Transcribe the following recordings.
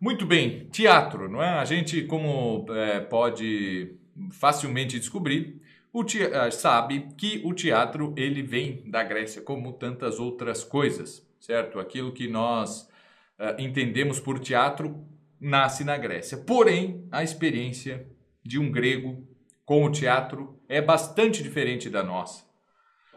Muito bem, teatro, não é? A gente, como é, pode facilmente descobrir, te... sabe que o teatro ele vem da Grécia, como tantas outras coisas, certo? Aquilo que nós uh, entendemos por teatro nasce na Grécia. Porém, a experiência de um grego com o teatro é bastante diferente da nossa.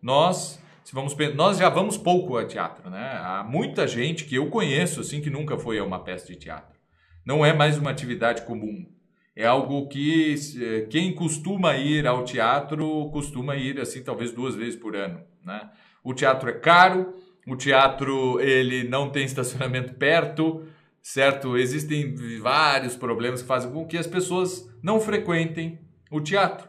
Nós, se vamos, nós já vamos pouco a teatro, né? Há muita gente que eu conheço assim que nunca foi a uma peça de teatro. Não é mais uma atividade comum. É algo que eh, quem costuma ir ao teatro costuma ir assim talvez duas vezes por ano, né? O teatro é caro, o teatro ele não tem estacionamento perto, certo? Existem vários problemas que fazem com que as pessoas não frequentem o teatro.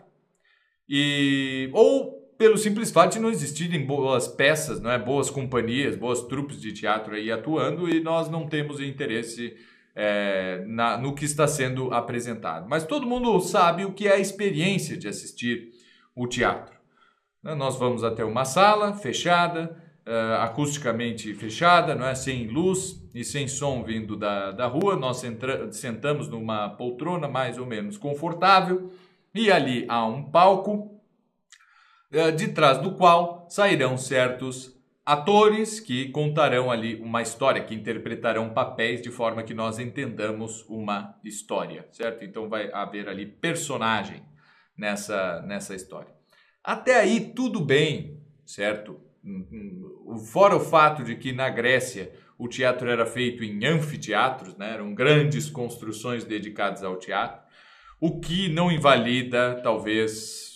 E ou pelo simples fato de não existirem boas peças, não é, boas companhias, boas trupes de teatro aí atuando e nós não temos interesse é, na, no que está sendo apresentado. Mas todo mundo sabe o que é a experiência de assistir o teatro. Nós vamos até uma sala fechada, uh, acusticamente fechada, não é? sem luz e sem som vindo da, da rua. Nós entra, sentamos numa poltrona mais ou menos confortável e ali há um palco de trás do qual sairão certos atores que contarão ali uma história, que interpretarão papéis de forma que nós entendamos uma história, certo? Então vai haver ali personagem nessa, nessa história. Até aí tudo bem, certo? Fora o fato de que na Grécia o teatro era feito em anfiteatros, né? eram grandes construções dedicadas ao teatro, o que não invalida, talvez,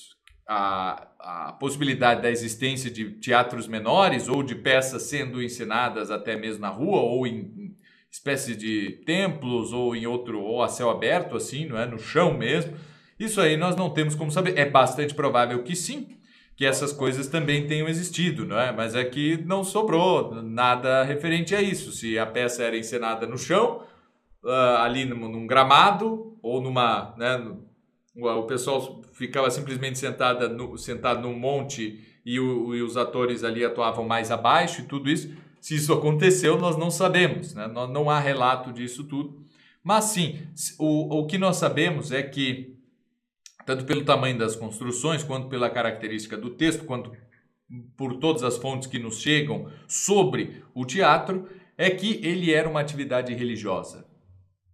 a, a possibilidade da existência de teatros menores ou de peças sendo ensinadas até mesmo na rua ou em espécies de templos ou em outro ou a céu aberto assim, não é, no chão mesmo. Isso aí nós não temos como saber. É bastante provável que sim, que essas coisas também tenham existido, não é? Mas é que não sobrou nada referente a isso. Se a peça era encenada no chão, uh, ali num, gramado ou numa, né, o pessoal ficava simplesmente sentada no, sentado num monte e, o, e, os atores ali atuavam mais abaixo e tudo isso. Se isso aconteceu, nós não sabemos, né? não, não há relato disso tudo. Mas sim, o, o que nós sabemos é que tanto pelo tamanho das construções, quanto pela característica do texto, quanto por todas as fontes que nos chegam sobre o teatro, é que ele era uma atividade religiosa,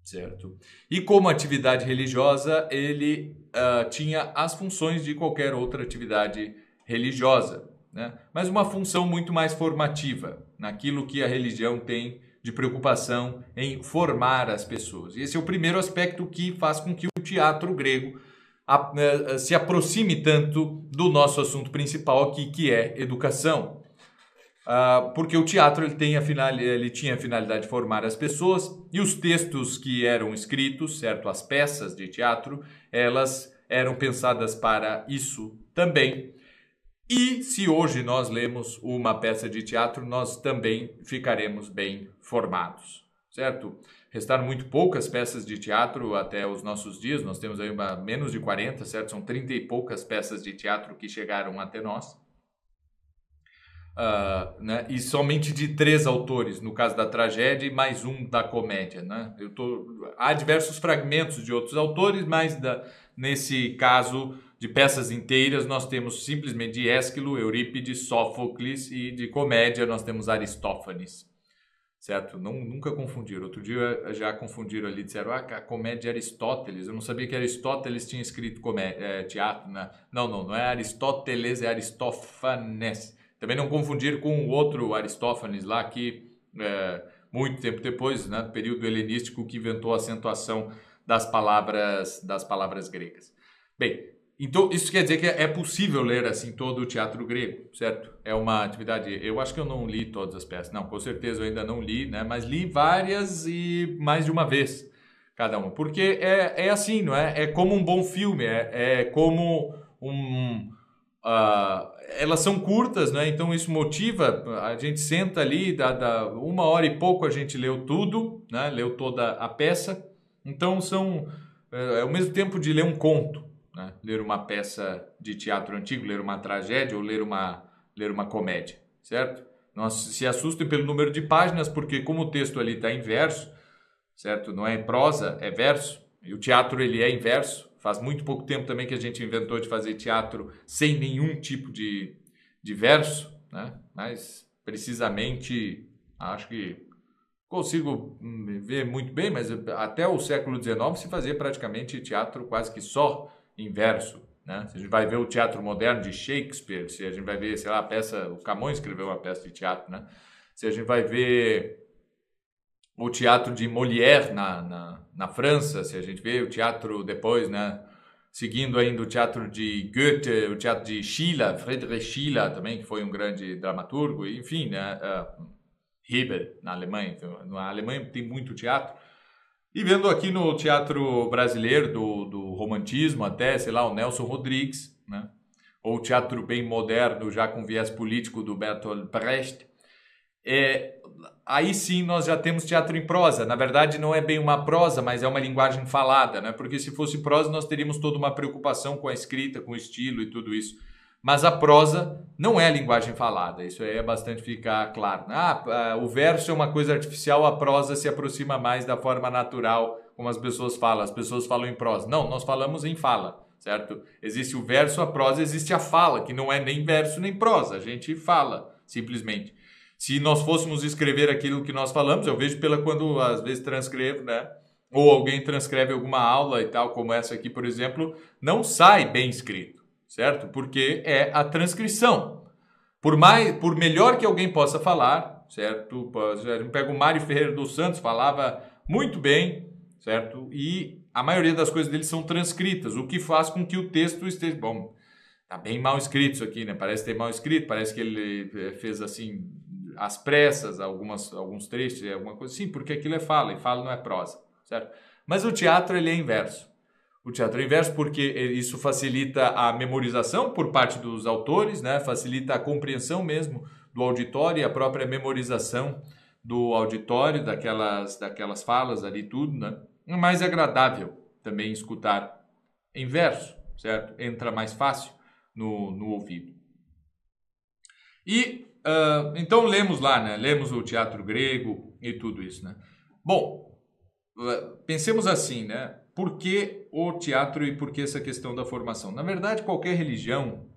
certo? E como atividade religiosa, ele uh, tinha as funções de qualquer outra atividade religiosa, né? mas uma função muito mais formativa, naquilo que a religião tem de preocupação em formar as pessoas. E esse é o primeiro aspecto que faz com que o teatro grego a, se aproxime tanto do nosso assunto principal aqui, que é educação. Uh, porque o teatro ele, tem a final, ele tinha a finalidade de formar as pessoas e os textos que eram escritos, certo, as peças de teatro, elas eram pensadas para isso também. E se hoje nós lemos uma peça de teatro, nós também ficaremos bem formados, certo? Restaram muito poucas peças de teatro até os nossos dias. Nós temos aí uma, menos de 40, certo? São 30 e poucas peças de teatro que chegaram até nós. Uh, né? E somente de três autores, no caso da tragédia, e mais um da comédia. Né? Eu tô... Há diversos fragmentos de outros autores, mas da... nesse caso de peças inteiras, nós temos simplesmente de Ésquilo, Eurípides, Sófocles e de comédia nós temos Aristófanes certo? Não, nunca confundiram. Outro dia já confundiram ali, disseram, ah, a comédia de Aristóteles. Eu não sabia que Aristóteles tinha escrito comédia, é, teatro, né? Não, não, não é Aristóteles, é Aristófanes. Também não confundir com o outro Aristófanes lá que, é, muito tempo depois, né, período helenístico, que inventou a acentuação das palavras, das palavras gregas. Bem, então, isso quer dizer que é possível ler assim todo o teatro grego, certo? É uma atividade. Eu acho que eu não li todas as peças. Não, com certeza eu ainda não li, né? Mas li várias e mais de uma vez cada uma. Porque é, é assim, não é? É como um bom filme, é, é como um. Uh, elas são curtas, né? Então isso motiva. A gente senta ali, dá, dá uma hora e pouco a gente leu tudo, né? Leu toda a peça. Então são. É, é o mesmo tempo de ler um conto né? ler uma peça de teatro antigo, ler uma tragédia ou ler uma, ler uma comédia, certo? Não se assustem pelo número de páginas, porque como o texto ali está em verso, certo? Não é prosa, é verso. E o teatro ele é inverso. Faz muito pouco tempo também que a gente inventou de fazer teatro sem nenhum tipo de, de verso, né? Mas precisamente acho que consigo hum, ver muito bem, mas até o século XIX se fazia praticamente teatro quase que só em verso. Né? Se a gente vai ver o teatro moderno de Shakespeare, se a gente vai ver, sei lá, a peça, o Camões escreveu uma peça de teatro, né? se a gente vai ver o teatro de Molière na, na, na França, se a gente vê o teatro depois, né? seguindo ainda o teatro de Goethe, o teatro de Schiller, Friedrich Schiller também, que foi um grande dramaturgo, enfim, né? Uh, Heber, na Alemanha. Então, na Alemanha tem muito teatro. E vendo aqui no teatro brasileiro, do, do romantismo até, sei lá, o Nelson Rodrigues, né? ou o teatro bem moderno, já com viés político do Bertolt Brecht, é, aí sim nós já temos teatro em prosa. Na verdade, não é bem uma prosa, mas é uma linguagem falada, né? porque se fosse prosa, nós teríamos toda uma preocupação com a escrita, com o estilo e tudo isso. Mas a prosa não é a linguagem falada, isso aí é bastante ficar claro. Ah, o verso é uma coisa artificial, a prosa se aproxima mais da forma natural, como as pessoas falam. As pessoas falam em prosa. Não, nós falamos em fala, certo? Existe o verso, a prosa, existe a fala, que não é nem verso nem prosa, a gente fala, simplesmente. Se nós fôssemos escrever aquilo que nós falamos, eu vejo pela quando às vezes transcrevo, né? Ou alguém transcreve alguma aula e tal, como essa aqui, por exemplo, não sai bem escrito certo? Porque é a transcrição. Por mais, por melhor que alguém possa falar, certo? Pega o Mário Ferreira dos Santos, falava muito bem, certo? E a maioria das coisas dele são transcritas, o que faz com que o texto esteja bom. Tá bem mal escrito isso aqui, né? Parece ter mal escrito, parece que ele eh, fez assim às pressas, algumas alguns trechos, alguma coisa assim, porque aquilo é fala e fala não é prosa, certo? Mas o teatro ele é inverso o teatro inverso, porque isso facilita a memorização por parte dos autores, né? facilita a compreensão mesmo do auditório e a própria memorização do auditório, daquelas, daquelas falas ali, tudo. Né? É mais agradável também escutar em verso, certo? Entra mais fácil no, no ouvido. E uh, então lemos lá, né? Lemos o teatro grego e tudo isso, né? Bom, pensemos assim, né? Por que o teatro e por que essa questão da formação? Na verdade, qualquer religião,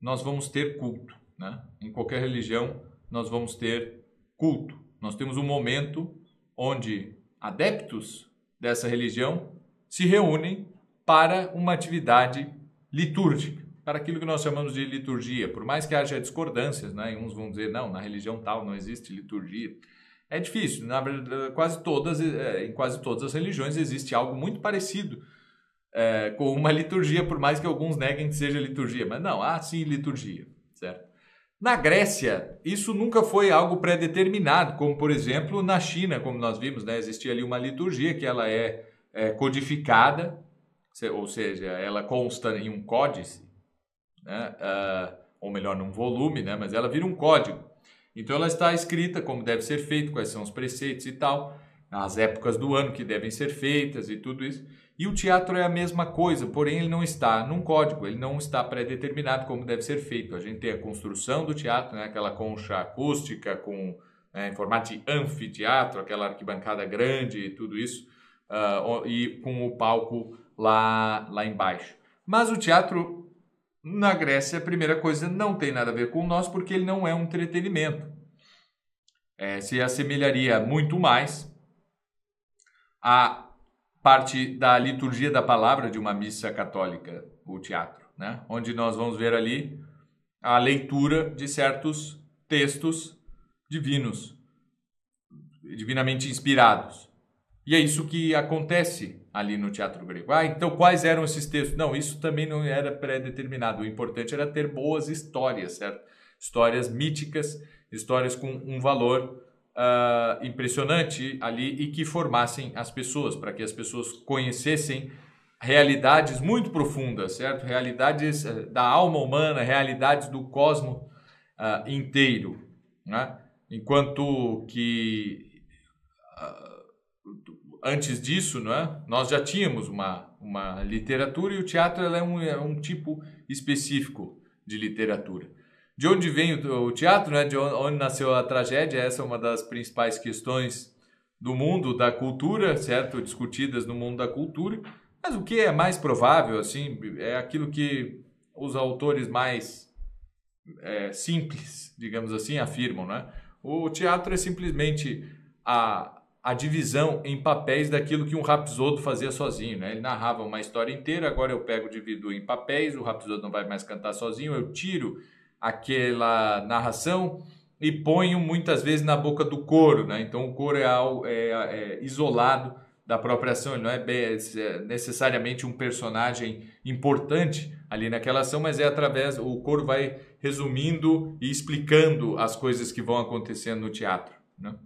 nós vamos ter culto. Né? Em qualquer religião, nós vamos ter culto. Nós temos um momento onde adeptos dessa religião se reúnem para uma atividade litúrgica, para aquilo que nós chamamos de liturgia. Por mais que haja discordâncias, né? uns vão dizer, não, na religião tal não existe liturgia. É difícil. Na verdade, quase todas, é, em quase todas as religiões existe algo muito parecido é, com uma liturgia, por mais que alguns neguem que seja liturgia. Mas não, há sim liturgia, certo? Na Grécia, isso nunca foi algo pré-determinado, como por exemplo na China, como nós vimos, né? existia ali uma liturgia que ela é, é codificada, ou seja, ela consta em um códice, né? Uh, ou melhor, num volume, né? mas ela vira um código. Então ela está escrita como deve ser feito, quais são os preceitos e tal, as épocas do ano que devem ser feitas e tudo isso. E o teatro é a mesma coisa, porém ele não está num código, ele não está pré-determinado como deve ser feito. A gente tem a construção do teatro, né, aquela concha acústica com né, em formato de anfiteatro, aquela arquibancada grande e tudo isso, uh, e com o palco lá, lá embaixo. Mas o teatro na Grécia, a primeira coisa não tem nada a ver com nós, porque ele não é um entretenimento. É, se assemelharia muito mais à parte da liturgia da palavra de uma missa católica, o teatro, né? onde nós vamos ver ali a leitura de certos textos divinos, divinamente inspirados. E é isso que acontece ali no teatro grego. Ah, então quais eram esses textos? Não, isso também não era pré-determinado. O importante era ter boas histórias, certo? Histórias míticas, histórias com um valor uh, impressionante ali e que formassem as pessoas, para que as pessoas conhecessem realidades muito profundas, certo? Realidades uh, da alma humana, realidades do cosmo uh, inteiro, né? Enquanto que antes disso, não é? nós já tínhamos uma, uma literatura e o teatro é, um, é um tipo específico de literatura. De onde vem o, o teatro, né? de onde, onde nasceu a tragédia? Essa é uma das principais questões do mundo da cultura, certo? Discutidas no mundo da cultura. Mas o que é mais provável, assim, é aquilo que os autores mais é, simples, digamos assim, afirmam, né? O teatro é simplesmente a, a divisão em papéis daquilo que um rapsodo fazia sozinho, né? Ele narrava uma história inteira, agora eu pego, divido em papéis, o rapsodo não vai mais cantar sozinho, eu tiro aquela narração e ponho muitas vezes na boca do coro, né? Então o coro é, é, é isolado da própria ação, ele não é, é necessariamente um personagem importante ali naquela ação, mas é através, o coro vai resumindo e explicando as coisas que vão acontecendo no teatro, né?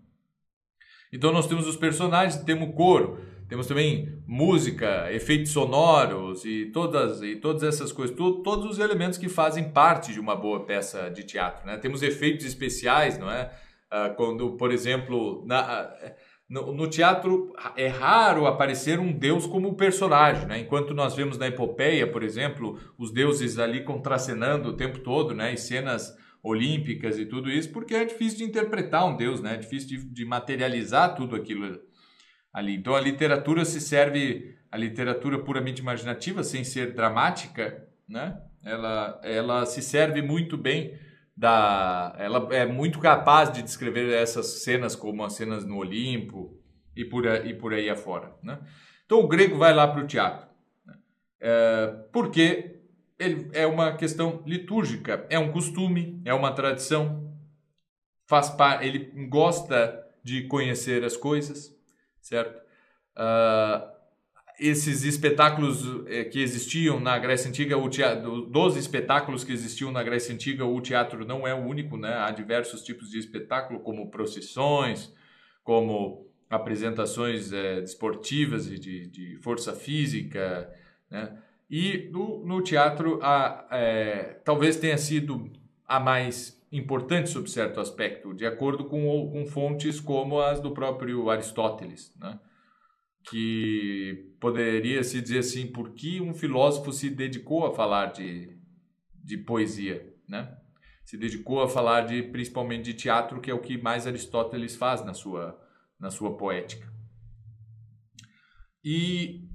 Então nós temos os personagens, temos coro, temos também música, efeitos sonoros e todas, e todas essas coisas, to, todos os elementos que fazem parte de uma boa peça de teatro. Né? Temos efeitos especiais, não é? Ah, quando, por exemplo, na, ah, no, no, teatro é raro aparecer um deus como personagem, né? Enquanto nós vemos na epopeia, por exemplo, os deuses ali contracenando o tempo todo, né? E cenas olímpicas e tudo isso, porque é difícil de interpretar um Deus, né? É difícil de, de materializar tudo aquilo ali. Então a literatura se serve, a literatura puramente imaginativa, sem ser dramática, né? Ela, ela se serve muito bem da, ela é muito capaz de descrever essas cenas como as cenas no Olimpo e por, e por aí afora, né? Então o grego vai lá para o teatro, né? é, porque ele é uma questão litúrgica, é um costume, é uma tradição, faz ele gosta de conhecer as coisas, certo? Uh, esses espetáculos eh, que existiam na Grécia Antiga, o teatro, dos espetáculos que existiam na Grécia Antiga, o teatro não é o único, né? Há diversos tipos de espetáculo, como procissões, como apresentações é, desportivas e de, de força física, né? E no, no teatro, a, é, talvez tenha sido a mais importante sob certo aspecto, de acordo com, com fontes como as do próprio Aristóteles, né? que poderia se dizer assim, por que um filósofo se dedicou a falar de, de poesia, né? Se dedicou a falar de principalmente de teatro, que é o que mais Aristóteles faz na sua na sua poética. E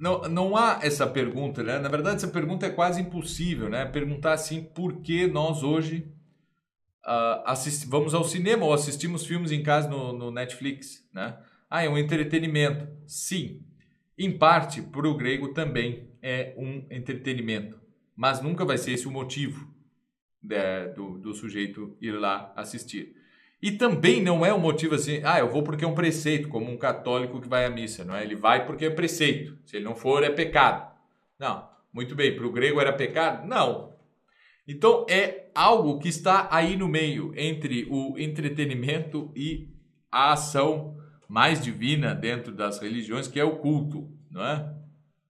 não, não há essa pergunta, né? Na verdade, essa pergunta é quase impossível, né? Perguntar assim, por que nós hoje uh, vamos ao cinema ou assistimos filmes em casa no, no Netflix, né? Ah, é um entretenimento. Sim, em parte, para o grego também é um entretenimento, mas nunca vai ser esse o motivo de, né, do, do sujeito ir lá assistir. E também não é um motivo assim, ah, eu vou porque é um preceito, como um católico que vai à missa, não é? Ele vai porque é preceito. Se ele não for, é pecado. Não. Muito bem, para o grego era pecado? Não. Então é algo que está aí no meio entre o entretenimento e a ação mais divina dentro das religiões, que é o culto, não é?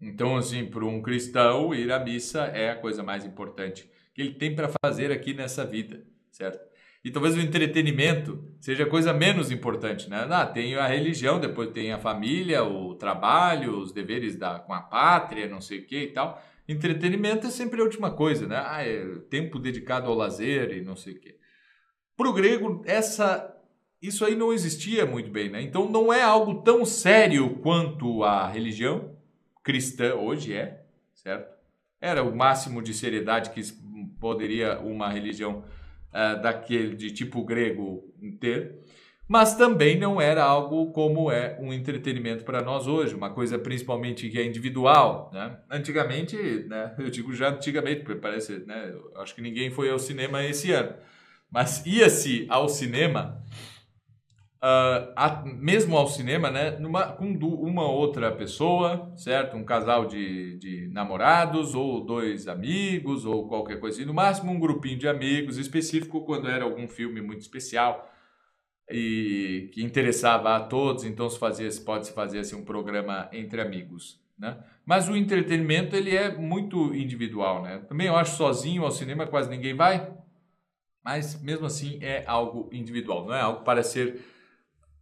Então, assim, para um cristão, ir à missa é a coisa mais importante que ele tem para fazer aqui nessa vida, certo? E talvez o entretenimento seja a coisa menos importante, né? Ah, tem a religião, depois tem a família, o trabalho, os deveres da, com a pátria, não sei o que e tal. Entretenimento é sempre a última coisa, né? Ah, é tempo dedicado ao lazer e não sei o que. Para o grego, essa, isso aí não existia muito bem, né? Então não é algo tão sério quanto a religião cristã hoje é, certo? Era o máximo de seriedade que poderia uma religião uh, daquele de tipo grego ter, mas também não era algo como é um entretenimento para nós hoje, uma coisa principalmente que é individual, né? Antigamente, né? Eu digo já antigamente, porque parece, né? Acho que ninguém foi ao cinema esse ano, mas ia-se ao cinema Uh, a, mesmo ao cinema, né, numa, com uma outra pessoa, certo? Um casal de, de namorados, ou dois amigos, ou qualquer coisa assim. No máximo, um grupinho de amigos específico quando era algum filme muito especial e que interessava a todos, então se fazia, pode-se fazer assim, um programa entre amigos. Né? Mas o entretenimento ele é muito individual. Né? Também eu acho sozinho ao cinema quase ninguém vai, mas mesmo assim é algo individual, não é algo para ser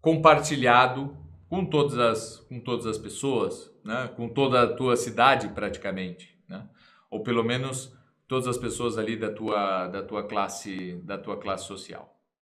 compartilhado com todas as, com todas as pessoas, né? com toda a tua cidade praticamente, né? ou pelo menos todas as pessoas ali da tua, da tua classe da tua classe social.